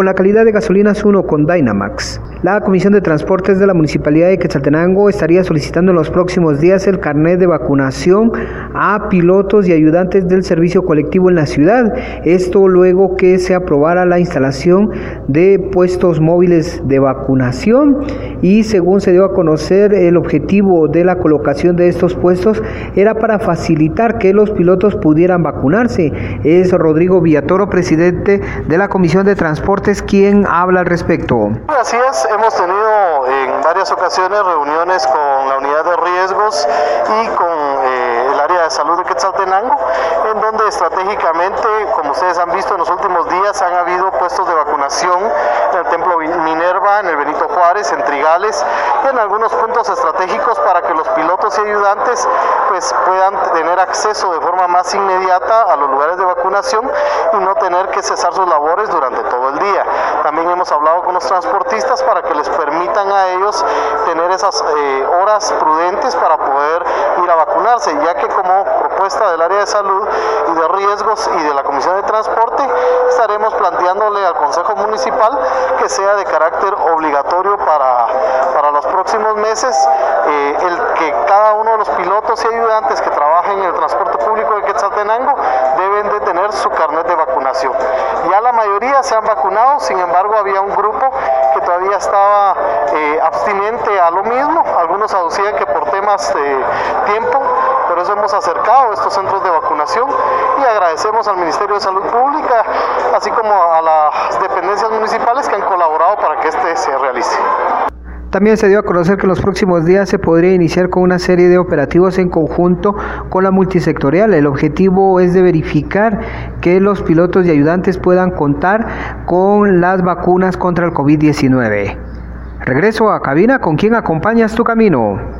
con la calidad de gasolinas 1 con Dynamax. La Comisión de Transportes de la Municipalidad de Quetzaltenango estaría solicitando en los próximos días el carnet de vacunación a pilotos y ayudantes del servicio colectivo en la ciudad. Esto luego que se aprobara la instalación de puestos móviles de vacunación y según se dio a conocer el objetivo de la colocación de estos puestos era para facilitar que los pilotos pudieran vacunarse. Es Rodrigo Villatoro, presidente de la Comisión de Transportes, quien habla al respecto. Así es, hemos tenido en varias ocasiones reuniones con la unidad de riesgos y con eh, el área de salud de Quetzaltenango, en donde estratégicamente, como ustedes han visto en los últimos días, han habido puestos de vacunación en el Templo Minerva, en el Juárez, en Trigales, y en algunos puntos estratégicos para que los pilotos y ayudantes pues, puedan tener acceso de forma más inmediata a los lugares de vacunación y no tener que cesar sus labores durante todo el día. También hemos hablado con los transportistas para que les permitan a ellos tener esas eh, horas prudentes para poder ir a vacunarse, ya que como propuesta del área de salud y de riesgos y de la Comisión de Transporte, estaremos planteándole al Consejo Municipal que sea de carácter obligatorio para, para los próximos meses eh, el que cada uno de los pilotos y ayudantes que trabajen en el transporte público de Quetzaltenango deben de tener su carnet de vacunación. Ya la mayoría se han vacunado, sin embargo había un grupo que todavía estaba eh, abstinente a lo mismo, algunos aducían que por temas de tiempo, eso hemos acercado estos centros de vacunación y agradecemos al Ministerio de Salud Pública, así como a las dependencias municipales que han colaborado para que este se realice. También se dio a conocer que en los próximos días se podría iniciar con una serie de operativos en conjunto con la multisectorial. El objetivo es de verificar que los pilotos y ayudantes puedan contar con las vacunas contra el COVID-19. Regreso a cabina con quien acompañas tu camino.